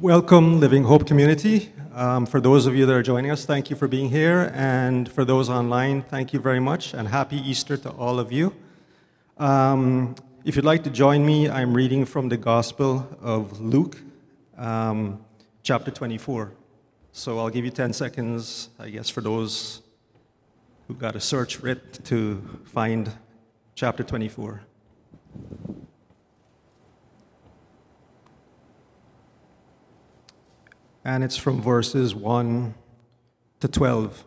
Welcome, Living Hope community. Um, for those of you that are joining us, thank you for being here. And for those online, thank you very much. And happy Easter to all of you. Um, if you'd like to join me, I'm reading from the Gospel of Luke, um, chapter 24. So I'll give you 10 seconds, I guess, for those who've got a search writ to find chapter 24. And it's from verses 1 to 12.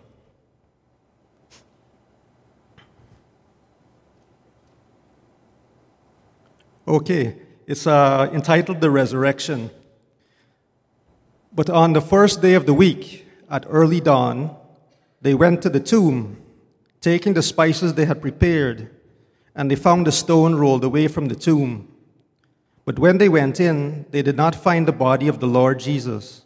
Okay, it's uh, entitled The Resurrection. But on the first day of the week, at early dawn, they went to the tomb, taking the spices they had prepared, and they found the stone rolled away from the tomb. But when they went in, they did not find the body of the Lord Jesus.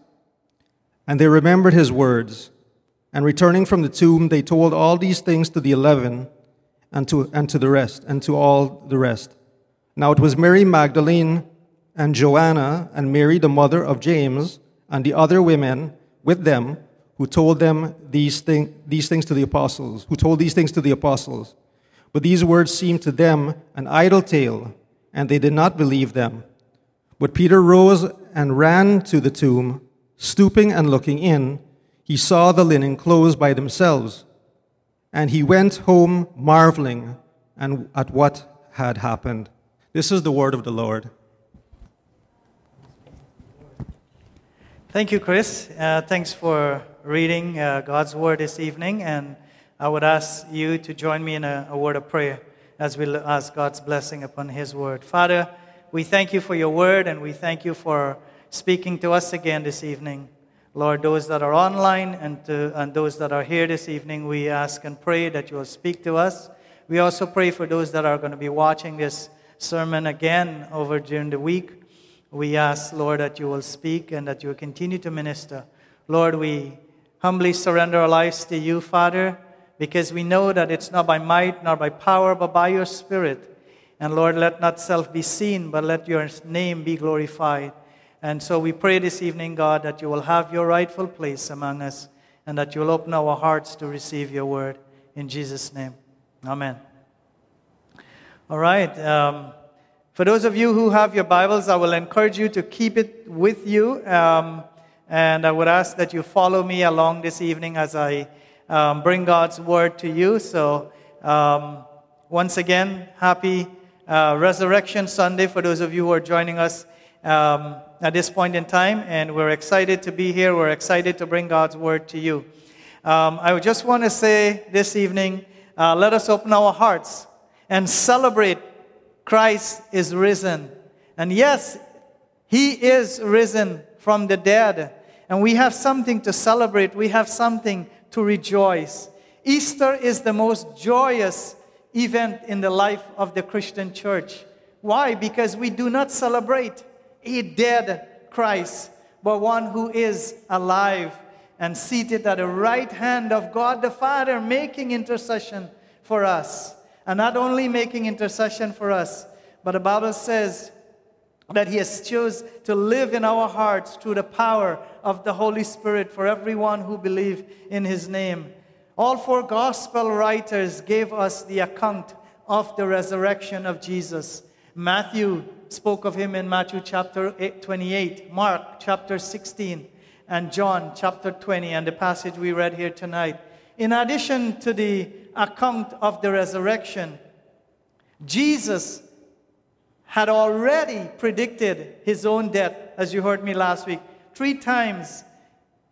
And they remembered his words. And returning from the tomb, they told all these things to the eleven and to, and to the rest, and to all the rest. Now it was Mary Magdalene and Joanna and Mary, the mother of James, and the other women with them who told them these, thing, these things to the apostles, who told these things to the apostles. But these words seemed to them an idle tale, and they did not believe them. But Peter rose and ran to the tomb. Stooping and looking in, he saw the linen clothes by themselves, and he went home marveling and at what had happened. This is the word of the Lord. Thank you, Chris. Uh, thanks for reading uh, God's word this evening, and I would ask you to join me in a, a word of prayer as we ask God's blessing upon His word. Father, we thank you for your word, and we thank you for speaking to us again this evening. Lord, those that are online and, to, and those that are here this evening, we ask and pray that you will speak to us. We also pray for those that are going to be watching this sermon again over during the week. We ask, Lord, that you will speak and that you will continue to minister. Lord, we humbly surrender our lives to you, Father, because we know that it's not by might nor by power, but by your Spirit. And Lord, let not self be seen, but let your name be glorified. And so we pray this evening, God, that you will have your rightful place among us and that you will open our hearts to receive your word. In Jesus' name. Amen. All right. Um, for those of you who have your Bibles, I will encourage you to keep it with you. Um, and I would ask that you follow me along this evening as I um, bring God's word to you. So, um, once again, happy uh, Resurrection Sunday for those of you who are joining us um, at this point in time, and we're excited to be here. We're excited to bring God's word to you. Um, I just want to say this evening uh, let us open our hearts and celebrate Christ is risen. And yes, He is risen from the dead. And we have something to celebrate, we have something to rejoice. Easter is the most joyous event in the life of the Christian church. Why? Because we do not celebrate a dead Christ, but one who is alive and seated at the right hand of God the Father, making intercession for us. And not only making intercession for us, but the Bible says that He has chosen to live in our hearts through the power of the Holy Spirit for everyone who believe in His name. All four gospel writers gave us the account of the resurrection of Jesus. Matthew spoke of him in Matthew chapter 28, Mark chapter 16, and John chapter 20, and the passage we read here tonight. In addition to the account of the resurrection, Jesus had already predicted his own death, as you heard me last week. Three times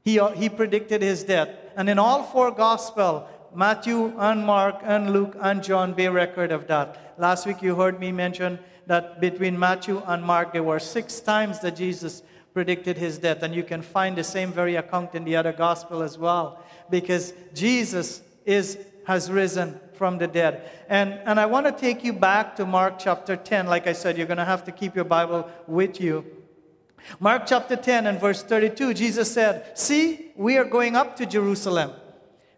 he, he predicted his death. And in all four Gospel, Matthew and Mark and Luke and John bear record of that. Last week you heard me mention that between Matthew and Mark, there were six times that Jesus predicted his death. And you can find the same very account in the other gospel as well, because Jesus is, has risen from the dead. And, and I want to take you back to Mark chapter 10. Like I said, you're going to have to keep your Bible with you. Mark chapter 10 and verse 32, Jesus said, See, we are going up to Jerusalem,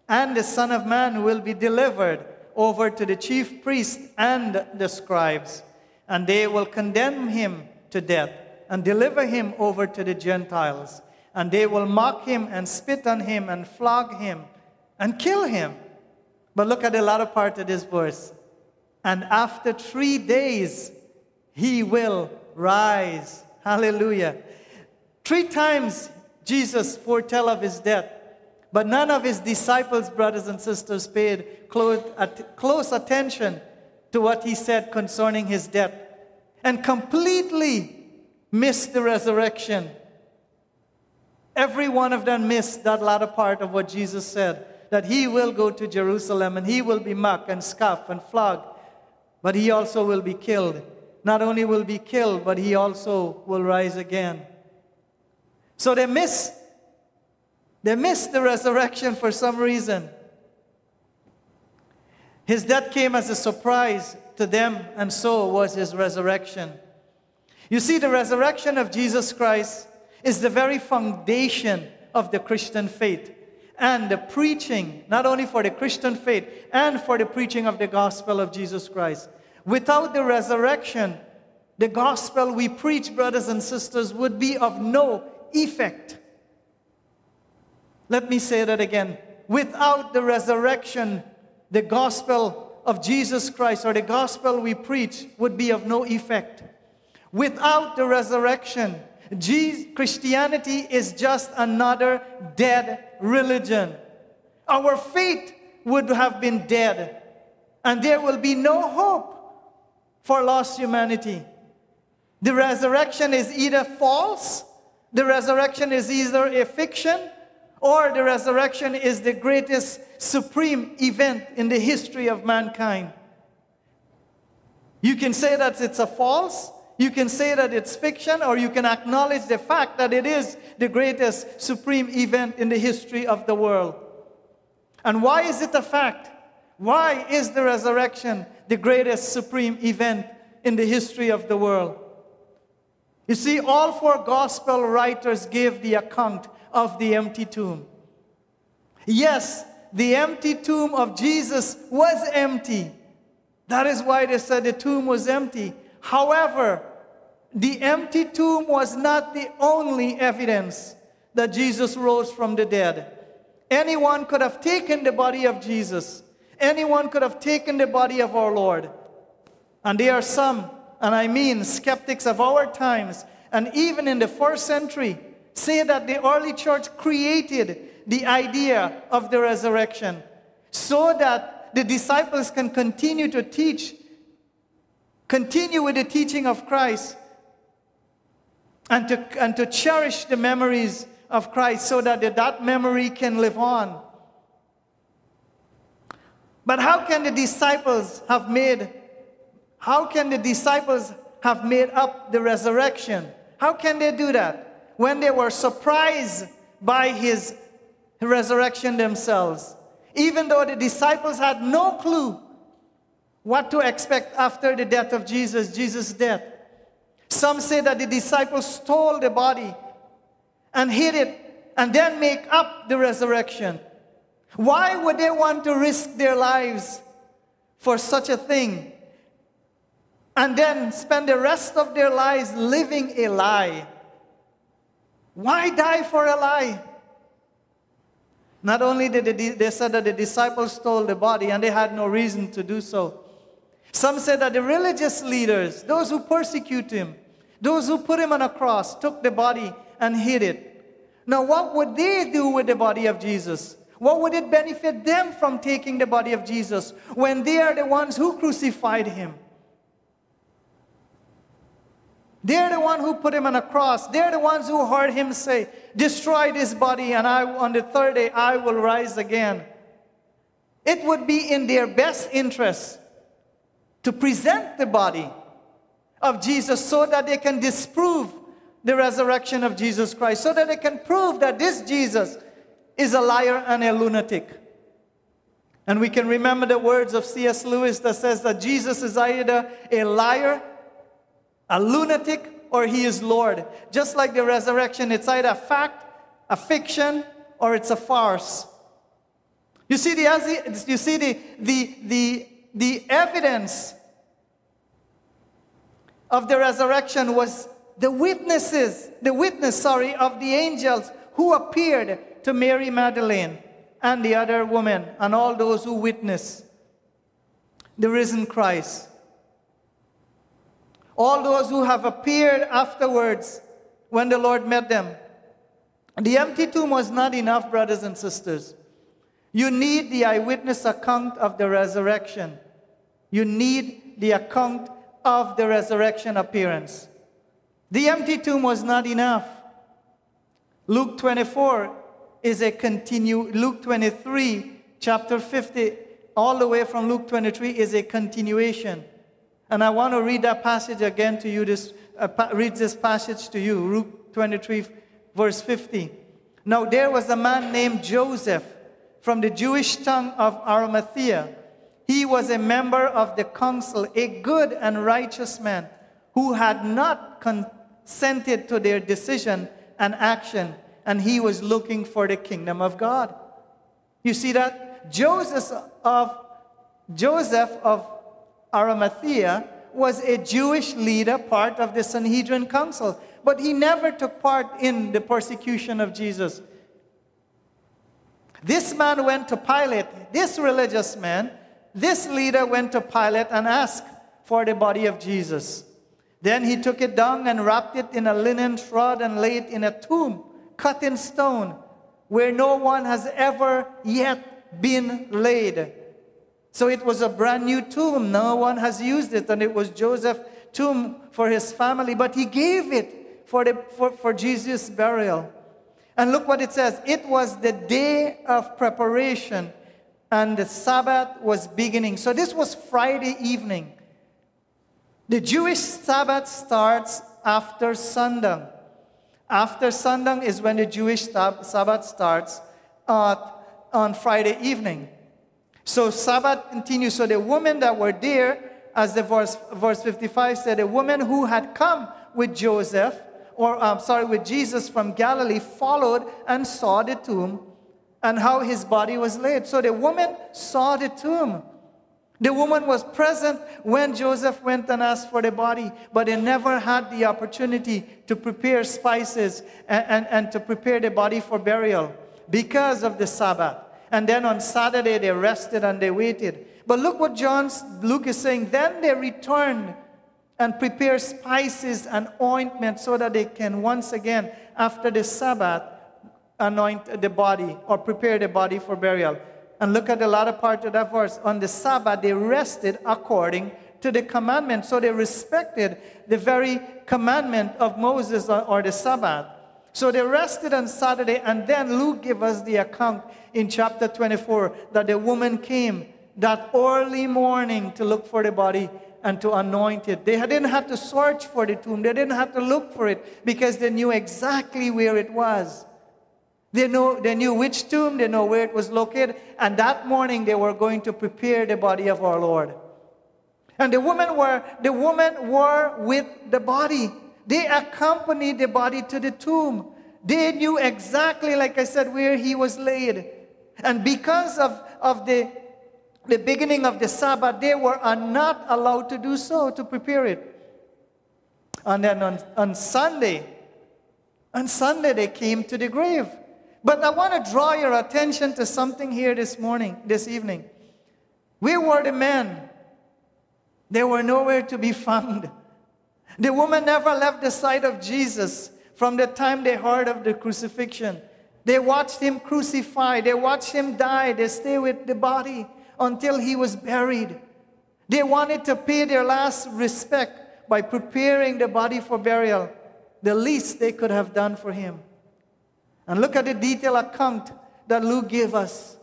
and the Son of Man will be delivered over to the chief priests and the scribes, and they will condemn him to death and deliver him over to the Gentiles. And they will mock him and spit on him and flog him and kill him. But look at the latter part of this verse. And after three days, he will rise. Hallelujah. Three times Jesus foretell of his death, but none of his disciples, brothers and sisters, paid close attention to what he said concerning his death and completely missed the resurrection. Every one of them missed that latter part of what Jesus said that he will go to Jerusalem and he will be mocked and scoffed and flogged, but he also will be killed. Not only will be killed, but he also will rise again. So they miss they miss the resurrection for some reason. His death came as a surprise to them, and so was his resurrection. You see, the resurrection of Jesus Christ is the very foundation of the Christian faith and the preaching, not only for the Christian faith, and for the preaching of the gospel of Jesus Christ. Without the resurrection, the gospel we preach, brothers and sisters, would be of no effect. Let me say that again. Without the resurrection, the gospel of Jesus Christ or the gospel we preach would be of no effect. Without the resurrection, Christianity is just another dead religion. Our faith would have been dead, and there will be no hope for lost humanity. The resurrection is either false, the resurrection is either a fiction, or the resurrection is the greatest supreme event in the history of mankind. You can say that it's a false, you can say that it's fiction, or you can acknowledge the fact that it is the greatest supreme event in the history of the world. And why is it a fact? Why is the resurrection the greatest supreme event in the history of the world? You see, all four gospel writers gave the account of the empty tomb. Yes, the empty tomb of Jesus was empty. That is why they said the tomb was empty. However, the empty tomb was not the only evidence that Jesus rose from the dead. Anyone could have taken the body of Jesus, anyone could have taken the body of our Lord. And there are some, and I mean skeptics of our times, and even in the first century, say that the early church created the idea of the resurrection so that the disciples can continue to teach, continue with the teaching of Christ, and to, and to cherish the memories of Christ so that that memory can live on. But how can the disciples have made how can the disciples have made up the resurrection? How can they do that when they were surprised by his resurrection themselves? Even though the disciples had no clue what to expect after the death of Jesus, Jesus' death. Some say that the disciples stole the body and hid it and then make up the resurrection. Why would they want to risk their lives for such a thing and then spend the rest of their lives living a lie? Why die for a lie? Not only did they, said that the disciples stole the body and they had no reason to do so. Some said that the religious leaders, those who persecute him, those who put him on a cross, took the body and hid it. Now, what would they do with the body of Jesus? What would it benefit them from taking the body of Jesus when they are the ones who crucified him? They're the one who put him on a cross. They're the ones who heard him say, "Destroy this body, and I, on the third day I will rise again." It would be in their best interest to present the body of Jesus so that they can disprove the resurrection of Jesus Christ so that they can prove that this Jesus is a liar and a lunatic. And we can remember the words of C.S. Lewis that says that Jesus is either a liar, a lunatic, or he is Lord. Just like the resurrection, it's either a fact, a fiction, or it's a farce. You see the, you see the, the, the, the evidence of the resurrection was the witnesses, the witness, sorry, of the angels who appeared to Mary Magdalene and the other woman and all those who witnessed the risen Christ. All those who have appeared afterwards when the Lord met them. The empty tomb was not enough, brothers and sisters. You need the eyewitness account of the resurrection. You need the account of the resurrection appearance. The empty tomb was not enough. Luke 24 is a continue Luke 23 chapter 50 all the way from Luke 23 is a continuation. And I want to read that passage again to you this uh, read this passage to you Luke 23 verse 50. Now there was a man named Joseph from the Jewish town of Arimathea. He was a member of the council, a good and righteous man who had not consented to their decision and action, and he was looking for the kingdom of God. You see that? Joseph of, Joseph of Arimathea was a Jewish leader, part of the Sanhedrin council, but he never took part in the persecution of Jesus. This man went to Pilate, this religious man, this leader went to Pilate and asked for the body of Jesus. Then he took it down and wrapped it in a linen shroud and laid it in a tomb cut in stone where no one has ever yet been laid. So it was a brand new tomb. No one has used it, and it was Joseph's tomb for his family, but he gave it for, the, for, for Jesus' burial. And look what it says it was the day of preparation, and the Sabbath was beginning. So this was Friday evening. The Jewish Sabbath starts after sundown. After sundown is when the Jewish Sabbath starts uh, on Friday evening. So Sabbath continues. So the women that were there, as the verse, verse 55 said, a woman who had come with Joseph, or I'm um, sorry, with Jesus from Galilee, followed and saw the tomb and how his body was laid. So the woman saw the tomb. The woman was present when Joseph went and asked for the body, but they never had the opportunity to prepare spices and, and, and, to prepare the body for burial because of the Sabbath. And then on Saturday they rested and they waited. But look what John Luke is saying. Then they returned and prepared spices and ointment so that they can once again, after the Sabbath, anoint the body or prepare the body for burial. And look at the latter part of that verse. On the Sabbath, they rested according to the commandment. So they respected the very commandment of Moses or the Sabbath. So they rested on Saturday, and then Luke gave us the account in chapter 24 that the woman came that early morning to look for the body and to anoint it. They didn't have to search for the tomb, they didn't have to look for it because they knew exactly where it was. They, know, they knew which tomb, they know where it was located, and that morning they were going to prepare the body of our Lord. And the women were the women were with the body. They accompanied the body to the tomb. They knew exactly, like I said, where he was laid. And because of, of the, the beginning of the Sabbath, they were not allowed to do so, to prepare it. And then on, on Sunday, on Sunday, they came to the grave. But I want to draw your attention to something here this morning, this evening. We were the men. They were nowhere to be found. The woman never left the side of Jesus from the time they heard of the crucifixion. They watched him crucified, they watched him die, they stayed with the body until he was buried. They wanted to pay their last respect by preparing the body for burial, the least they could have done for him. And look at the detailed account that Luke gave us.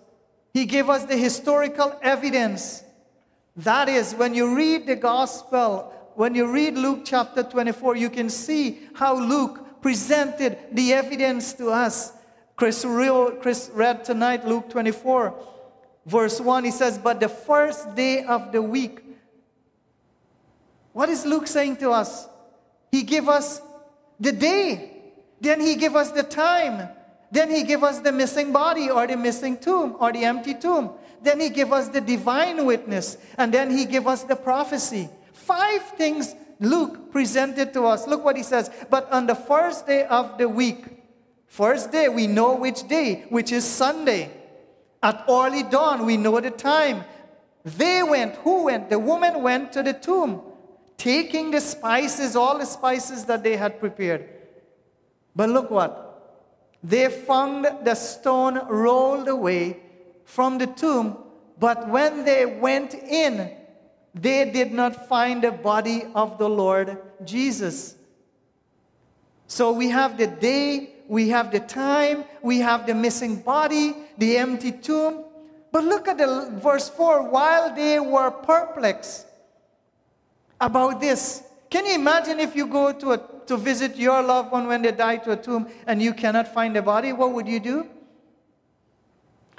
He gave us the historical evidence. That is, when you read the gospel, when you read Luke chapter 24, you can see how Luke presented the evidence to us. Chris, Chris read tonight Luke 24, verse 1. He says, But the first day of the week, what is Luke saying to us? He gave us the day, then he gave us the time, then he gave us the missing body or the missing tomb or the empty tomb. Then he gave us the divine witness, and then he gave us the prophecy. Five things Luke presented to us. Look what he says. But on the first day of the week, first day, we know which day, which is Sunday. At early dawn, we know the time. They went, who went? The woman went to the tomb, taking the spices, all the spices that they had prepared. But look what? They found the stone rolled away from the tomb, but when they went in, they did not find the body of the Lord Jesus. So we have the day, we have the time, we have the missing body, the empty tomb. But look at the verse 4 while they were perplexed about this. Can you imagine if you go to, a, to visit your loved one when they die to a tomb and you cannot find the body? What would you do?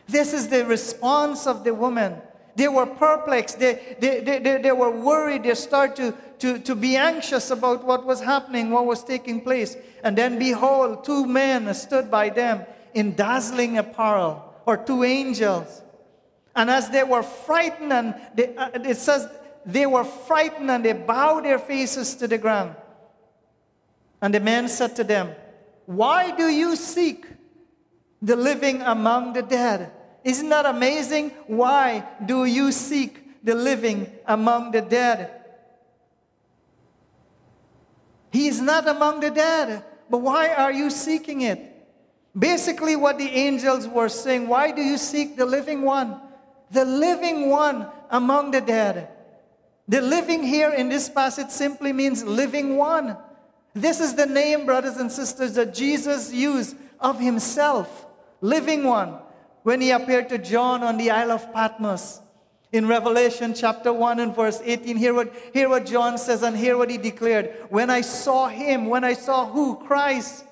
This is the response of the woman. They were perplexed. They, they, they, they, they were worried. They start to, to, to be anxious about what was happening, what was taking place. And then, behold, two men stood by them in dazzling apparel, or two angels. And as they were frightened, and they, uh, it says they were frightened and they bowed their faces to the ground. And the man said to them, Why do you seek the living among the dead? Isn't that amazing? Why do you seek the living among the dead? He is not among the dead, but why are you seeking it? Basically, what the angels were saying, why do you seek the living one? The living one among the dead. The living here in this passage simply means living one. This is the name, brothers and sisters, that Jesus used of himself, living one when he appeared to John on the Isle of Patmos. In Revelation chapter 1 and verse 18, hear what, hear what John says and hear what he declared. When I saw him, when I saw who? Christ,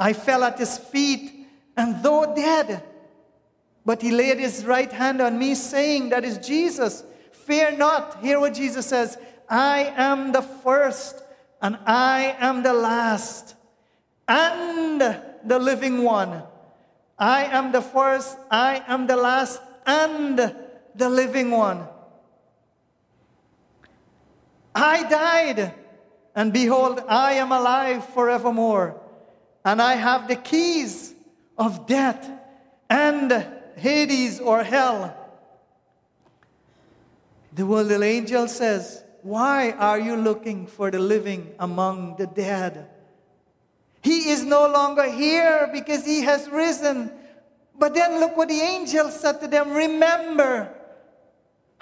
I fell at his feet, and though dead, but he laid his right hand on me, saying, That is Jesus. Fear not. Hear what Jesus says I am the first, and I am the last, and the living one. I am the first, I am the last, and the living one. I died, and behold, I am alive forevermore, and I have the keys of death and Hades or hell. The world angel says, Why are you looking for the living among the dead? He is no longer here because he has risen. But then look what the angel said to them Remember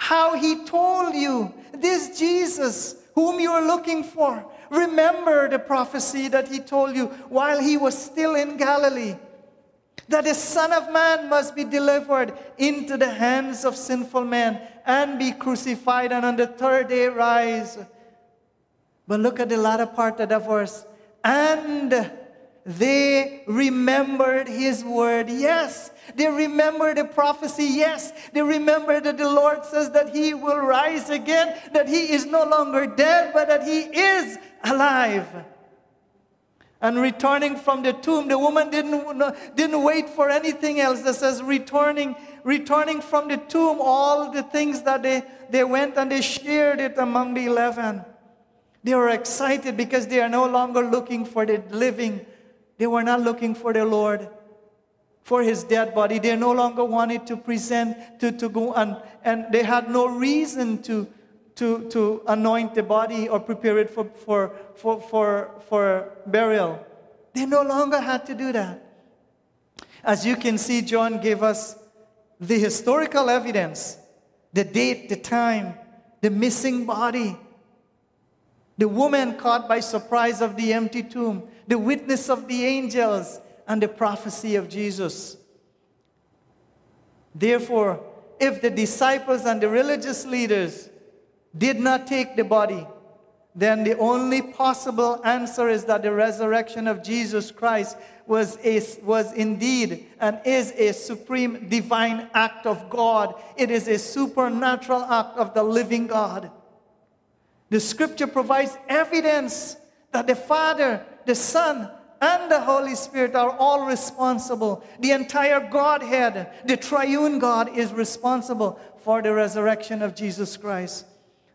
how he told you, this Jesus whom you are looking for. Remember the prophecy that he told you while he was still in Galilee that the Son of Man must be delivered into the hands of sinful men and be crucified and on the third day rise. But look at the latter part of the verse and they remembered his word. Yes, they remember the prophecy. Yes, they remember that the Lord says that he will rise again, that he is no longer dead, but that he is alive. And returning from the tomb, the woman didn't, didn't wait for anything else. That says, returning, returning from the tomb, all the things that they, they went and they shared it among the eleven. They were excited because they are no longer looking for the living. They were not looking for the Lord for his dead body. They no longer wanted to present, to, to go, and, and they had no reason to, to, to anoint the body or prepare it for, for, for, for, for burial. They no longer had to do that. As you can see, John gave us the historical evidence the date, the time, the missing body the woman caught by surprise of the empty tomb, the witness of the angels, and the prophecy of Jesus. Therefore, if the disciples and the religious leaders did not take the body, then the only possible answer is that the resurrection of Jesus Christ was, a, was indeed and is a supreme divine act of God. It is a supernatural act of the living God. The scripture provides evidence that the Father, the Son, and the Holy Spirit are all responsible. The entire Godhead, the triune God, is responsible for the resurrection of Jesus Christ.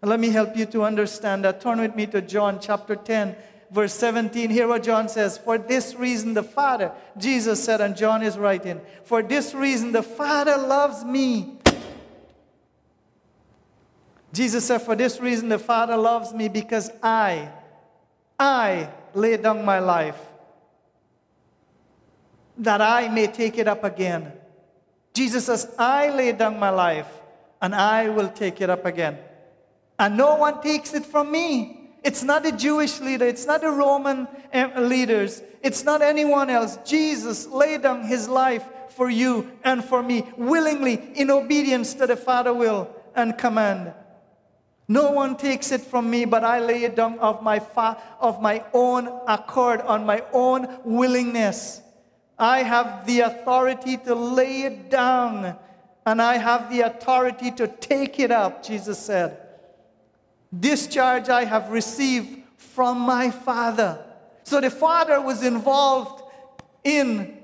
Let me help you to understand that. Turn with me to John chapter 10, verse 17. Hear what John says. For this reason, the Father, Jesus said, and John is writing, For this reason, the Father loves me. Jesus said, For this reason, the Father loves me because I, I lay down my life that I may take it up again. Jesus says, I lay down my life and I will take it up again. And no one takes it from me. It's not the Jewish leader, it's not the Roman eh, leaders, it's not anyone else. Jesus laid down his life for you and for me willingly in obedience to the Father will and command. No one takes it from me, but I lay it down of my, fa- of my own accord, on my own willingness. I have the authority to lay it down, and I have the authority to take it up, Jesus said. This charge I have received from my Father. So the Father was involved in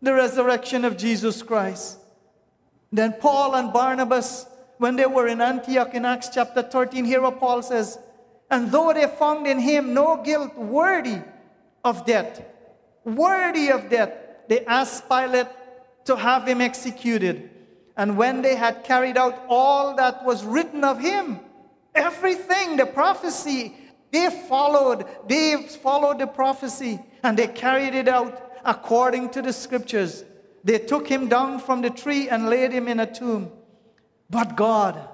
the resurrection of Jesus Christ. Then Paul and Barnabas, when they were in Antioch in Acts chapter 13, here Paul says, and though they found in him no guilt worthy of death, worthy of death, they asked Pilate to have him executed. And when they had carried out all that was written of him, everything, the prophecy, they followed, they followed the prophecy and they carried it out according to the scriptures. They took him down from the tree and laid him in a tomb. But God,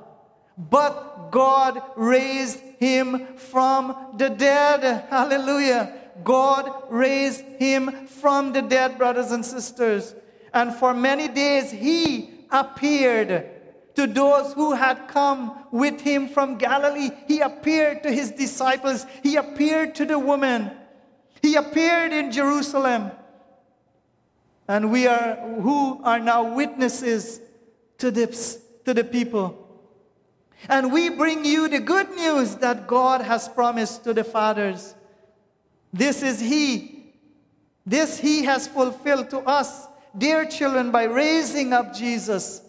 but God raised him from the dead. Hallelujah. God raised him from the dead, brothers and sisters. And for many days he appeared to those who had come with him from Galilee. He appeared to his disciples. He appeared to the woman. He appeared in Jerusalem. And we are who are now witnesses to this to the people. And we bring you the good news that God has promised to the fathers. This is He. This He has fulfilled to us, dear children, by raising up Jesus.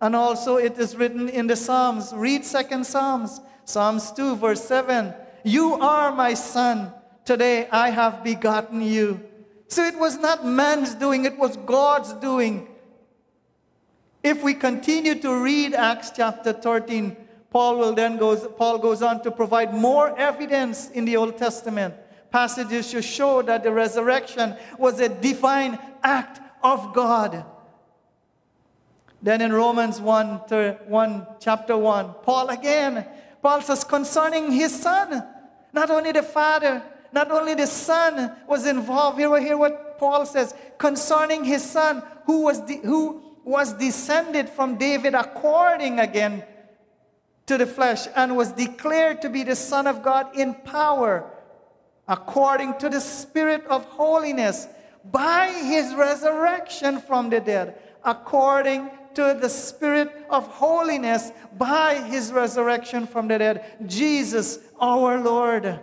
And also it is written in the Psalms. Read Second Psalms, Psalms 2, verse 7. You are my son. Today I have begotten you. So it was not man's doing, it was God's doing. If we continue to read Acts chapter 13, Paul will then goes, Paul goes on to provide more evidence in the Old Testament passages to show that the resurrection was a divine act of God. Then in Romans 1, 1, chapter 1, Paul again, Paul says concerning his son, not only the father, not only the son was involved. Here, hear what Paul says concerning his son, who was, de- who was descended from David according again to the flesh, and was declared to be the Son of God in power according to the Spirit of holiness by his resurrection from the dead, according to the Spirit of holiness by his resurrection from the dead, Jesus our Lord.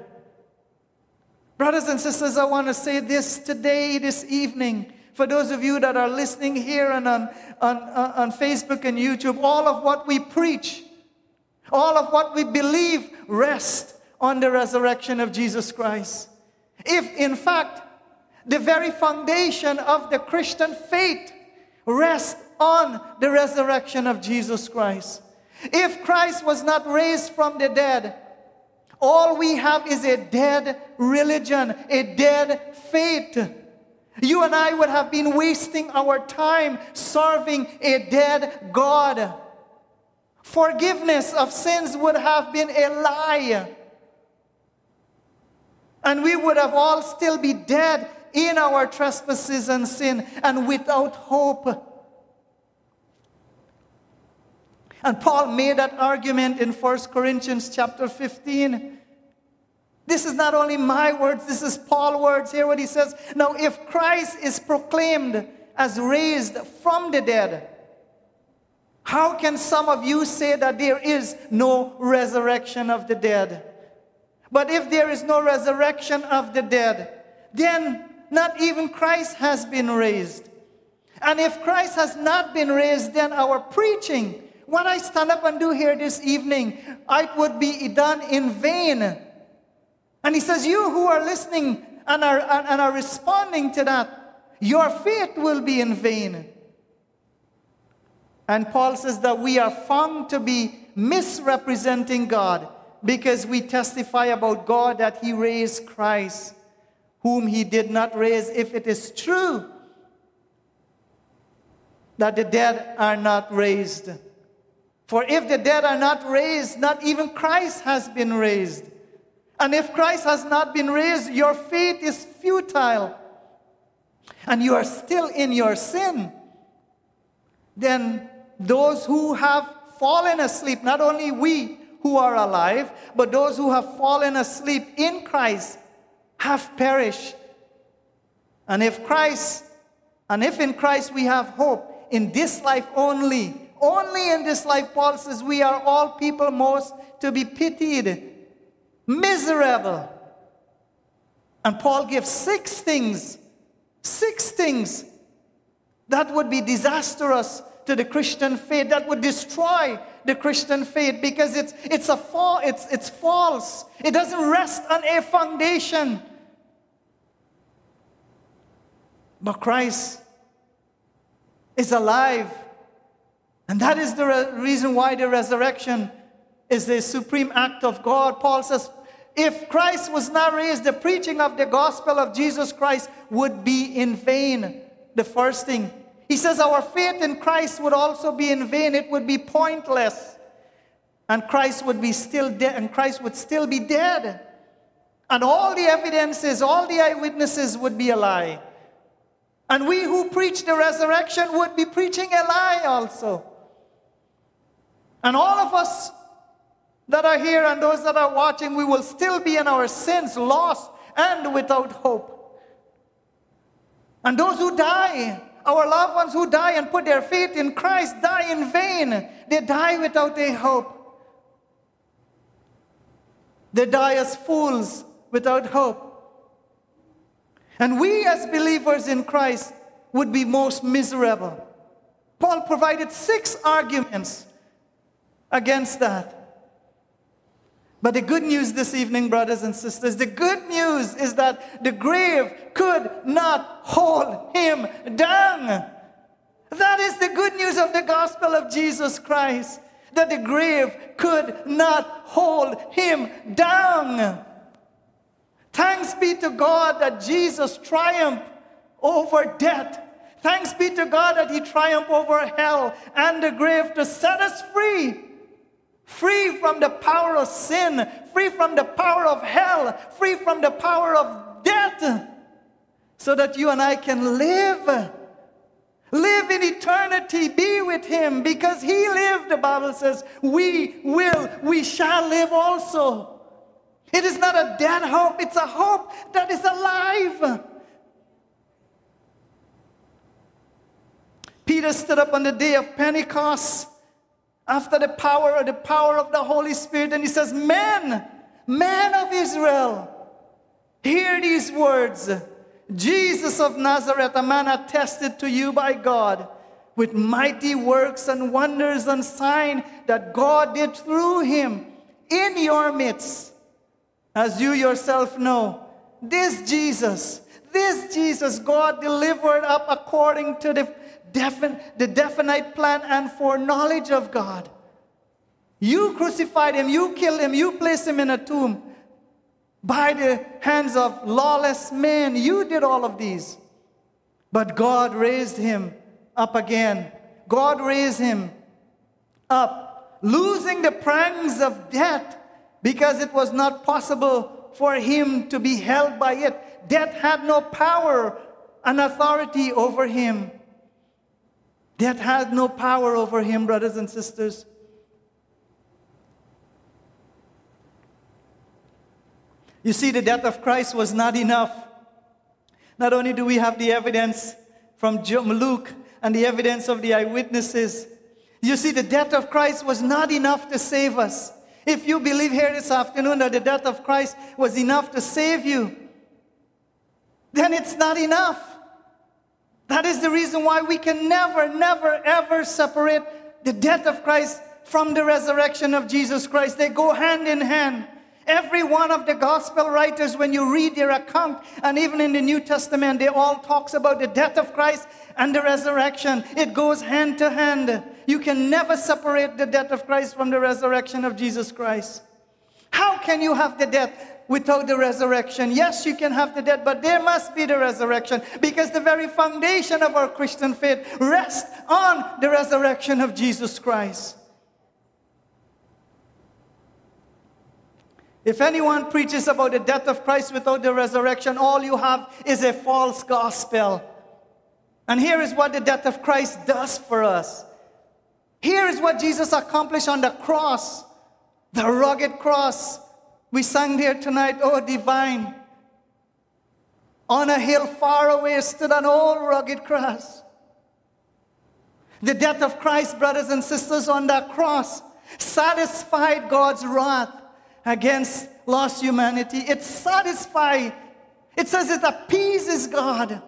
Brothers and sisters, I want to say this today, this evening. For those of you that are listening here and on, on, on Facebook and YouTube, all of what we preach, all of what we believe rest on the resurrection of Jesus Christ. If, in fact, the very foundation of the Christian faith rests on the resurrection of Jesus Christ. If Christ was not raised from the dead, all we have is a dead religion, a dead faith. You and I would have been wasting our time serving a dead God. Forgiveness of sins would have been a lie. And we would have all still be dead in our trespasses and sin and without hope. And Paul made that argument in 1 Corinthians chapter 15. This is not only my words, this is Paul's words. Hear what he says. Now, if Christ is proclaimed as raised from the dead, how can some of you say that there is no resurrection of the dead? But if there is no resurrection of the dead, then not even Christ has been raised. And if Christ has not been raised, then our preaching, what I stand up and do here this evening, it would be done in vain. And he says, You who are listening and are, and are responding to that, your faith will be in vain. And Paul says that we are found to be misrepresenting God because we testify about God that He raised Christ, whom He did not raise, if it is true that the dead are not raised. For if the dead are not raised, not even Christ has been raised. And if Christ has not been raised, your faith is futile and you are still in your sin. Then those who have fallen asleep, not only we who are alive, but those who have fallen asleep in Christ have perished. And if Christ, and if in Christ we have hope in this life only, only in this life, Paul says, we are all people most to be pitied, miserable. And Paul gives six things, six things that would be disastrous to the Christian faith, that would destroy the Christian faith because it's, it's, a fall, it's, it's false. It doesn't rest on a foundation. But Christ is alive. And that is the re- reason why the resurrection is the supreme act of God. Paul says, if Christ was not raised, the preaching of the gospel of Jesus Christ would be in vain. The first thing. He says our faith in Christ would also be in vain. It would be pointless. And Christ would be still dead, and Christ would still be dead. And all the evidences, all the eyewitnesses would be a lie. And we who preach the resurrection would be preaching a lie also. And all of us that are here and those that are watching, we will still be in our sins, lost and without hope. And those who die, our loved ones who die and put their faith in Christ, die in vain. They die without a hope. They die as fools without hope. And we, as believers in Christ, would be most miserable. Paul provided six arguments against that. But the good news this evening, brothers and sisters, the good news is that the grave could not hold him down. That is the good news of the gospel of Jesus Christ, that the grave could not hold him down. Thanks be to God that Jesus triumphed over death. Thanks be to God that he triumphed over hell and the grave to set us free free from the power of sin, free from the power of hell, free from the power of death, so that you and I can live. Live in eternity, be with Him, because He lived, the Bible says, we will, we shall live also. It is not a dead hope, it's a hope that is alive. Peter stood up on the day of Pentecost after the power or the power of the Holy Spirit, and he says, Men, men of Israel, hear these words. Jesus of Nazareth, a man attested to you by God with mighty works and wonders and sign that God did through him in your midst. As you yourself know, this Jesus, this Jesus God delivered up according to the defin- the definite plan and foreknowledge of God. You crucified him, you killed him, you placed him in a tomb by the hands of lawless men. You did all of these. But God raised him up again. God raised him up, losing the pangs of death because it was not possible for him to be held by it. Death had no power and authority over him. Death had no power over him, brothers and sisters. You see, the death of Christ was not enough. Not only do we have the evidence from Luke and the evidence of the eyewitnesses, you see, the death of Christ was not enough to save us. If you believe here this afternoon that the death of Christ was enough to save you, then it's not enough. That is the reason why we can never, never, ever separate the death of Christ from the resurrection of Jesus Christ. They go hand in hand. Every one of the gospel writers, when you read their account, and even in the New Testament, they all talks about the death of Christ and the resurrection. It goes hand to hand. You can never separate the death of Christ from the resurrection of Jesus Christ. How can you have the death without the resurrection? Yes, you can have the dead, but there must be the resurrection because the very foundation of our Christian faith rests on the resurrection of Jesus Christ. If anyone preaches about the death of Christ without the resurrection, all you have is a false gospel. And here is what the death of Christ does for us. Here is what Jesus accomplished on the cross, the rugged cross. We sang there tonight, oh divine. On a hill far away stood an old rugged cross. The death of Christ, brothers and sisters, on that cross satisfied God's wrath against lost humanity. It satisfies, it says it appeases God.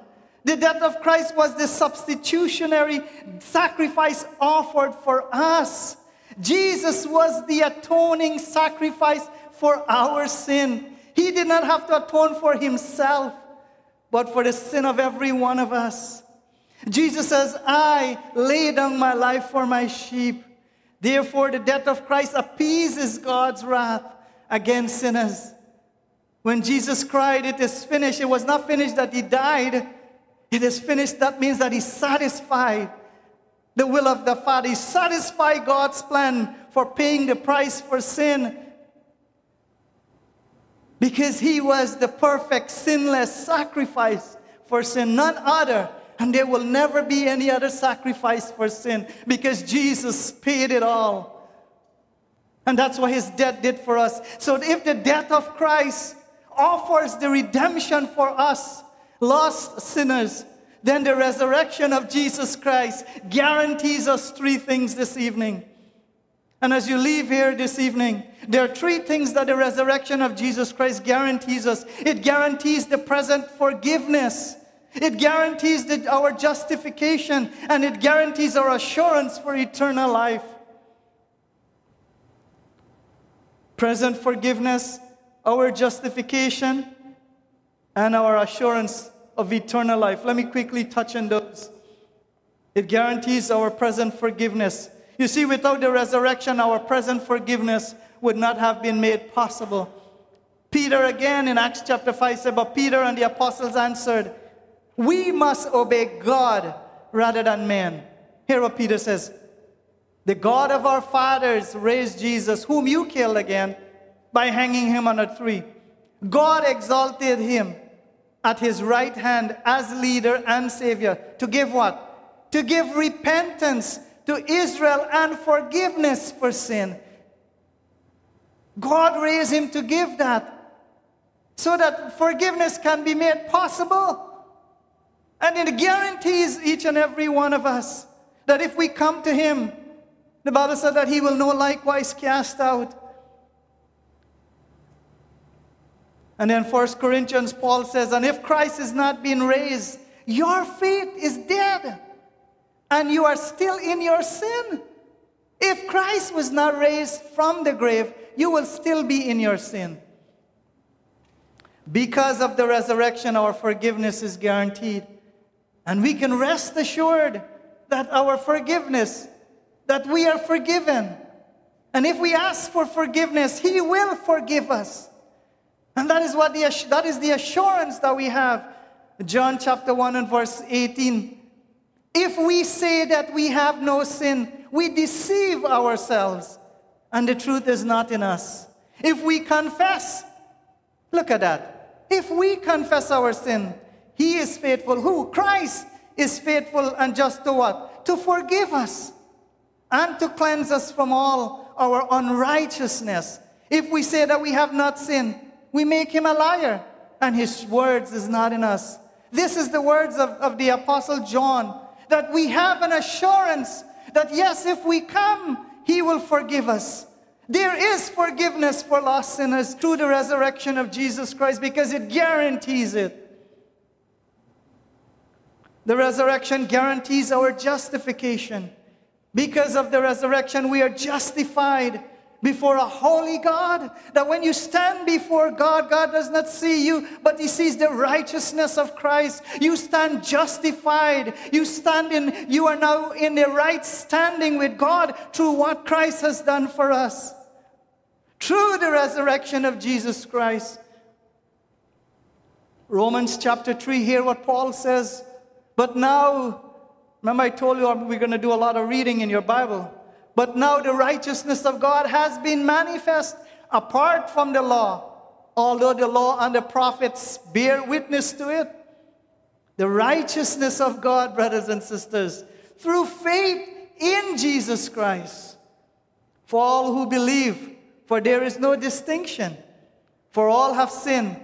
The death of Christ was the substitutionary sacrifice offered for us. Jesus was the atoning sacrifice for our sin. He did not have to atone for himself, but for the sin of every one of us. Jesus says, I lay down my life for my sheep. Therefore, the death of Christ appeases God's wrath against sinners. When Jesus cried, It is finished, it was not finished that he died. It is finished. That means that he satisfied the will of the Father. He satisfied God's plan for paying the price for sin. Because he was the perfect, sinless sacrifice for sin, none other. And there will never be any other sacrifice for sin because Jesus paid it all. And that's what his death did for us. So if the death of Christ offers the redemption for us, lost sinners, then the resurrection of Jesus Christ guarantees us three things this evening. And as you leave here this evening, there are three things that the resurrection of Jesus Christ guarantees us. It guarantees the present forgiveness. It guarantees the, our justification and it guarantees our assurance for eternal life. present forgiveness, our justification, and our assurance of eternal life. Let me quickly touch on those. It guarantees our present forgiveness. You see, without the resurrection, our present forgiveness would not have been made possible. Peter again in Acts chapter 5 said, But Peter and the apostles answered, We must obey God rather than men. Hear what Peter says the God of our fathers raised Jesus, whom you killed again by hanging him on a tree. God exalted him at his right hand as leader and savior to give what? To give repentance to Israel and forgiveness for sin. God raised him to give that so that forgiveness can be made possible. And it guarantees each and every one of us that if we come to him, the Bible said that he will no likewise cast out. And then First Corinthians, Paul says, And if Christ is not being raised, your faith is dead, and you are still in your sin. If Christ was not raised from the grave, you will still be in your sin. Because of the resurrection, our forgiveness is guaranteed. And we can rest assured that our forgiveness that we are forgiven. And if we ask for forgiveness, He will forgive us. And that is, what the, that is the assurance that we have. John chapter 1 and verse 18. If we say that we have no sin, we deceive ourselves, and the truth is not in us. If we confess, look at that. If we confess our sin, He is faithful. Who? Christ is faithful and just to what? To forgive us and to cleanse us from all our unrighteousness. If we say that we have not sinned, we make him a liar, and his words is not in us. This is the words of, of the Apostle John that we have an assurance that yes, if we come, he will forgive us. There is forgiveness for lost sinners through the resurrection of Jesus Christ because it guarantees it. The resurrection guarantees our justification. Because of the resurrection, we are justified before a holy God. That when you stand before God, God does not see you, but He sees the righteousness of Christ. You stand justified. You stand in, you are now in the right standing with God through what Christ has done for us. Through the resurrection of Jesus Christ. Romans chapter 3, hear what Paul says. But now, remember I told you we're going to do a lot of reading in your Bible. But now the righteousness of God has been manifest apart from the law. Although the law and the prophets bear witness to it, the righteousness of God, brothers and sisters, through faith in Jesus Christ. For all who believe, for there is no distinction. For all have sinned.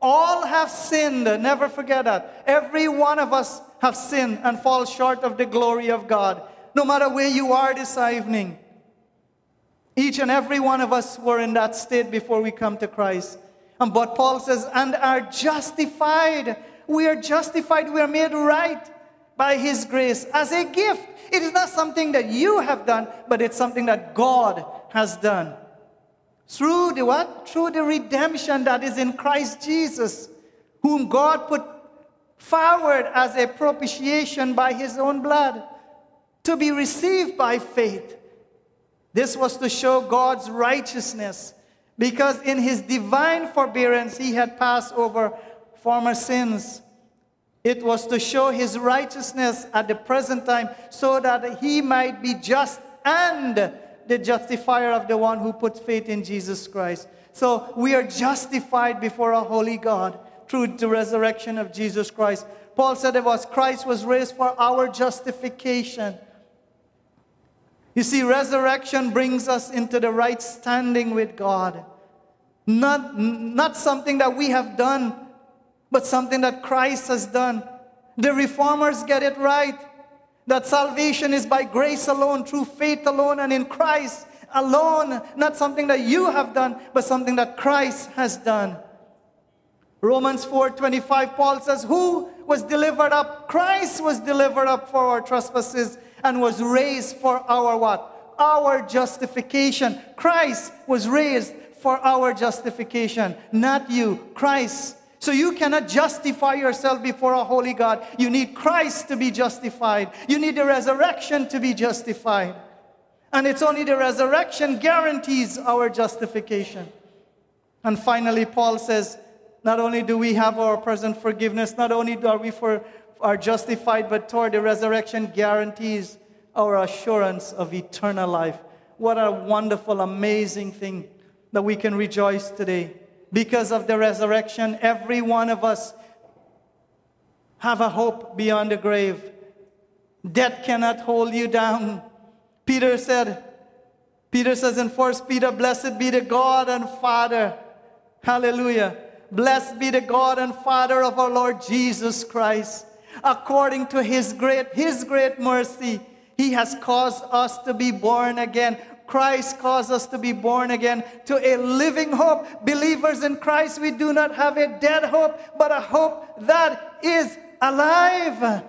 All have sinned. Never forget that. Every one of us have sinned and fall short of the glory of God no matter where you are this evening. Each and every one of us were in that state before we come to Christ. And but Paul says, and are justified. We are justified, we are made right by his grace as a gift. It is not something that you have done, but it's something that God has done. Through the what? Through the redemption that is in Christ Jesus, whom God put forward as a propitiation by his own blood to be received by faith. This was to show God's righteousness because in his divine forbearance he had passed over former sins. It was to show his righteousness at the present time so that he might be just and the justifier of the one who puts faith in Jesus Christ. So we are justified before a holy God through the resurrection of Jesus Christ. Paul said it was Christ was raised for our justification. You see, resurrection brings us into the right standing with God. Not, not something that we have done, but something that Christ has done. The reformers get it right that salvation is by grace alone, through faith alone, and in Christ alone. Not something that you have done, but something that Christ has done. Romans 4:25 Paul says who was delivered up Christ was delivered up for our trespasses and was raised for our what? Our justification. Christ was raised for our justification, not you, Christ. So you cannot justify yourself before a holy God. You need Christ to be justified. You need the resurrection to be justified. And it's only the resurrection guarantees our justification. And finally, Paul says, not only do we have our present forgiveness, not only are we for are justified, but toward the resurrection guarantees our assurance of eternal life. What a wonderful, amazing thing that we can rejoice today. Because of the resurrection, every one of us have a hope beyond the grave. Death cannot hold you down. Peter said, Peter says in 1 Peter, Blessed be the God and Father. Hallelujah. Blessed be the God and Father of our Lord Jesus Christ according to his great his great mercy he has caused us to be born again Christ caused us to be born again to a living hope. Believers in Christ, we do not have a dead hope, but a hope that is alive.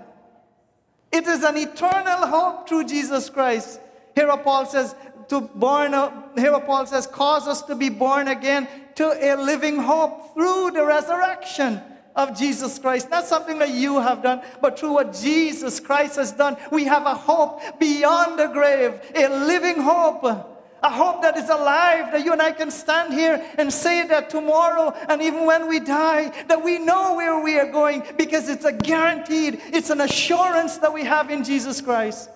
It is an eternal hope through Jesus Christ. Here Paul says, to born here Paul says, cause us to be born again to a living hope through the resurrection of Jesus Christ. Not something that you have done, but through what Jesus Christ has done. We have a hope beyond the grave, a living hope. A hope that is alive, that you and I can stand here and say that tomorrow and even when we die, that we know where we are going because it's a guaranteed, it's an assurance that we have in Jesus Christ.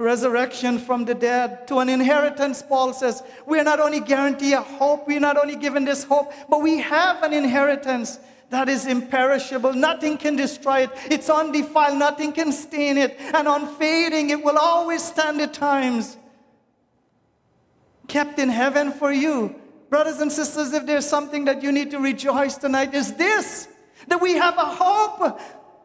Resurrection from the dead to an inheritance, Paul says. We are not only guaranteed a hope, we are not only given this hope, but we have an inheritance that is imperishable. Nothing can destroy it. It's undefiled. Nothing can stain it. And unfading, it will always stand the times. kept in heaven for you. Brothers and sisters, if there's something that you need to rejoice tonight, is this that we have a hope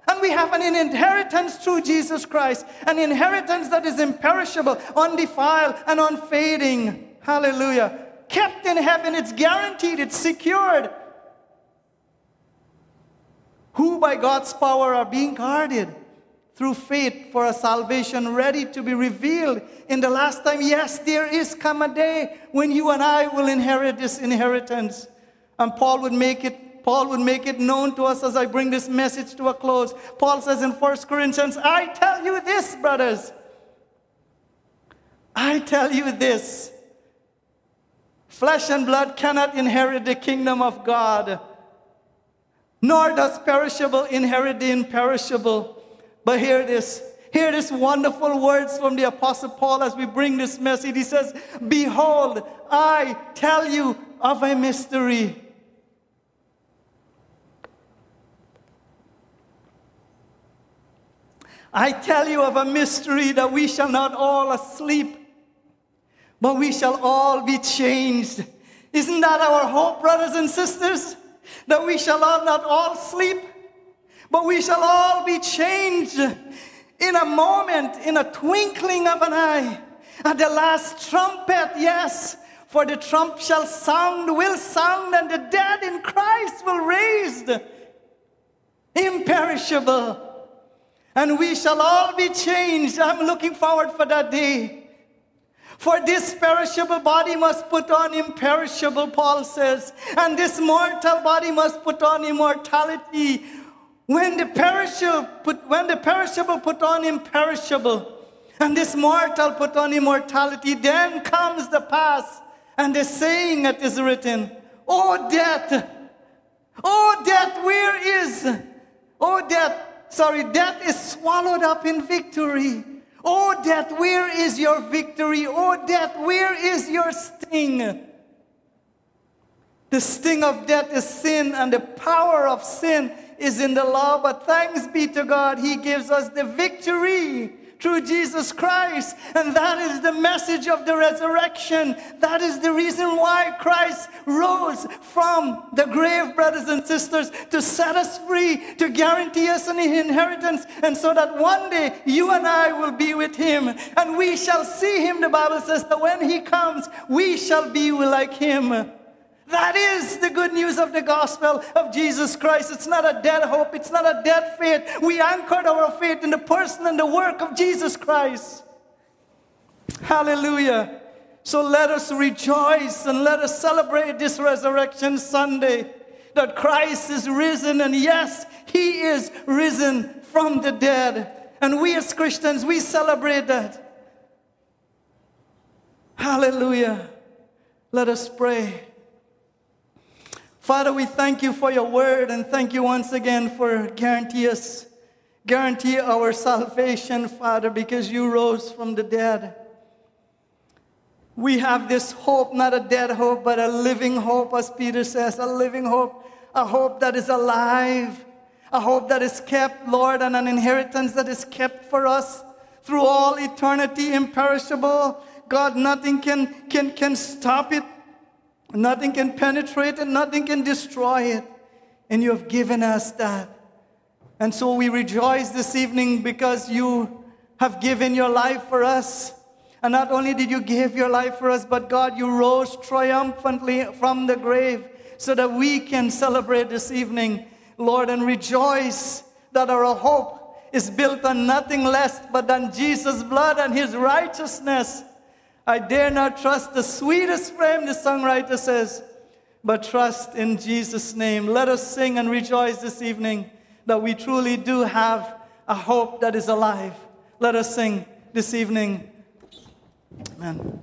and we have an inheritance through Jesus Christ, an inheritance that is imperishable, undefiled, and unfading. Hallelujah. Kept in heaven, it's guaranteed, it's secured. Who by God's power are being guarded through faith for a salvation ready to be revealed in the last time. Yes, there is come a day when you and I will inherit this inheritance. And Paul would make it Paul would make it known to us as I bring this message to a close. Paul says in 1 Corinthians, I tell you this, brothers. I tell you this. Flesh and blood cannot inherit the kingdom of God, nor does perishable inherit the imperishable. But hear this. Hear these wonderful words from the Apostle Paul as we bring this message. He says, Behold, I tell you of a mystery. I tell you of a mystery that we shall not all asleep, but we shall all be changed. Isn't that our hope, brothers and sisters? That we shall all not all sleep, but we shall all be changed in a moment, in a twinkling of an eye. At the last trumpet, yes, for the trump shall sound, will sound, and the dead in Christ will raised, imperishable and we shall all be changed. I'm looking forward for that day. For this perishable body must put on imperishable, Paul says, and this mortal body must put on immortality. When the perishable put, when the perishable put on imperishable, and this mortal put on immortality, then comes the pass, and the saying that is written, "Oh death, oh death, where is? Oh death, sorry, death is swallowed up in victory. Oh, death, where is your victory? Oh, death, where is your sting? The sting of death is sin, and the power of sin is in the law. But thanks be to God, He gives us the victory through Jesus Christ. And that is the message of the resurrection. That is the reason why Christ rose from the grave, brothers and sisters, to set us free, to guarantee us an inheritance, and so that one day you and I will be with Him. And we shall see Him, the Bible says that when He comes, we shall be like Him. That is the good news of the gospel of Jesus Christ. It's not a dead hope, it's not a dead faith. We anchored our faith in the person and the work of Jesus Christ. Hallelujah. So let us rejoice and let us celebrate this resurrection Sunday that Christ is risen, and yes, He is risen from the dead. And we as Christians, we celebrate that. Hallelujah. Let us pray. Father, we thank you for your word and thank you once again for guarantee us, guarantee our salvation, Father, because you rose from the dead. We have this hope, not a dead hope, but a living hope, as Peter says, a living hope, a hope that is alive, a hope that is kept, Lord, and an inheritance that is kept for us through all eternity, imperishable. God, nothing can, can, can stop it. Nothing can penetrate it, nothing can destroy it. And you have given us that. And so we rejoice this evening because you have given your life for us. And not only did you give your life for us, but God, you rose triumphantly from the grave so that we can celebrate this evening, Lord, and rejoice that our hope is built on nothing less but on Jesus' blood and his righteousness. I dare not trust the sweetest frame, the songwriter says, but trust in Jesus' name. Let us sing and rejoice this evening that we truly do have a hope that is alive. Let us sing this evening. Amen.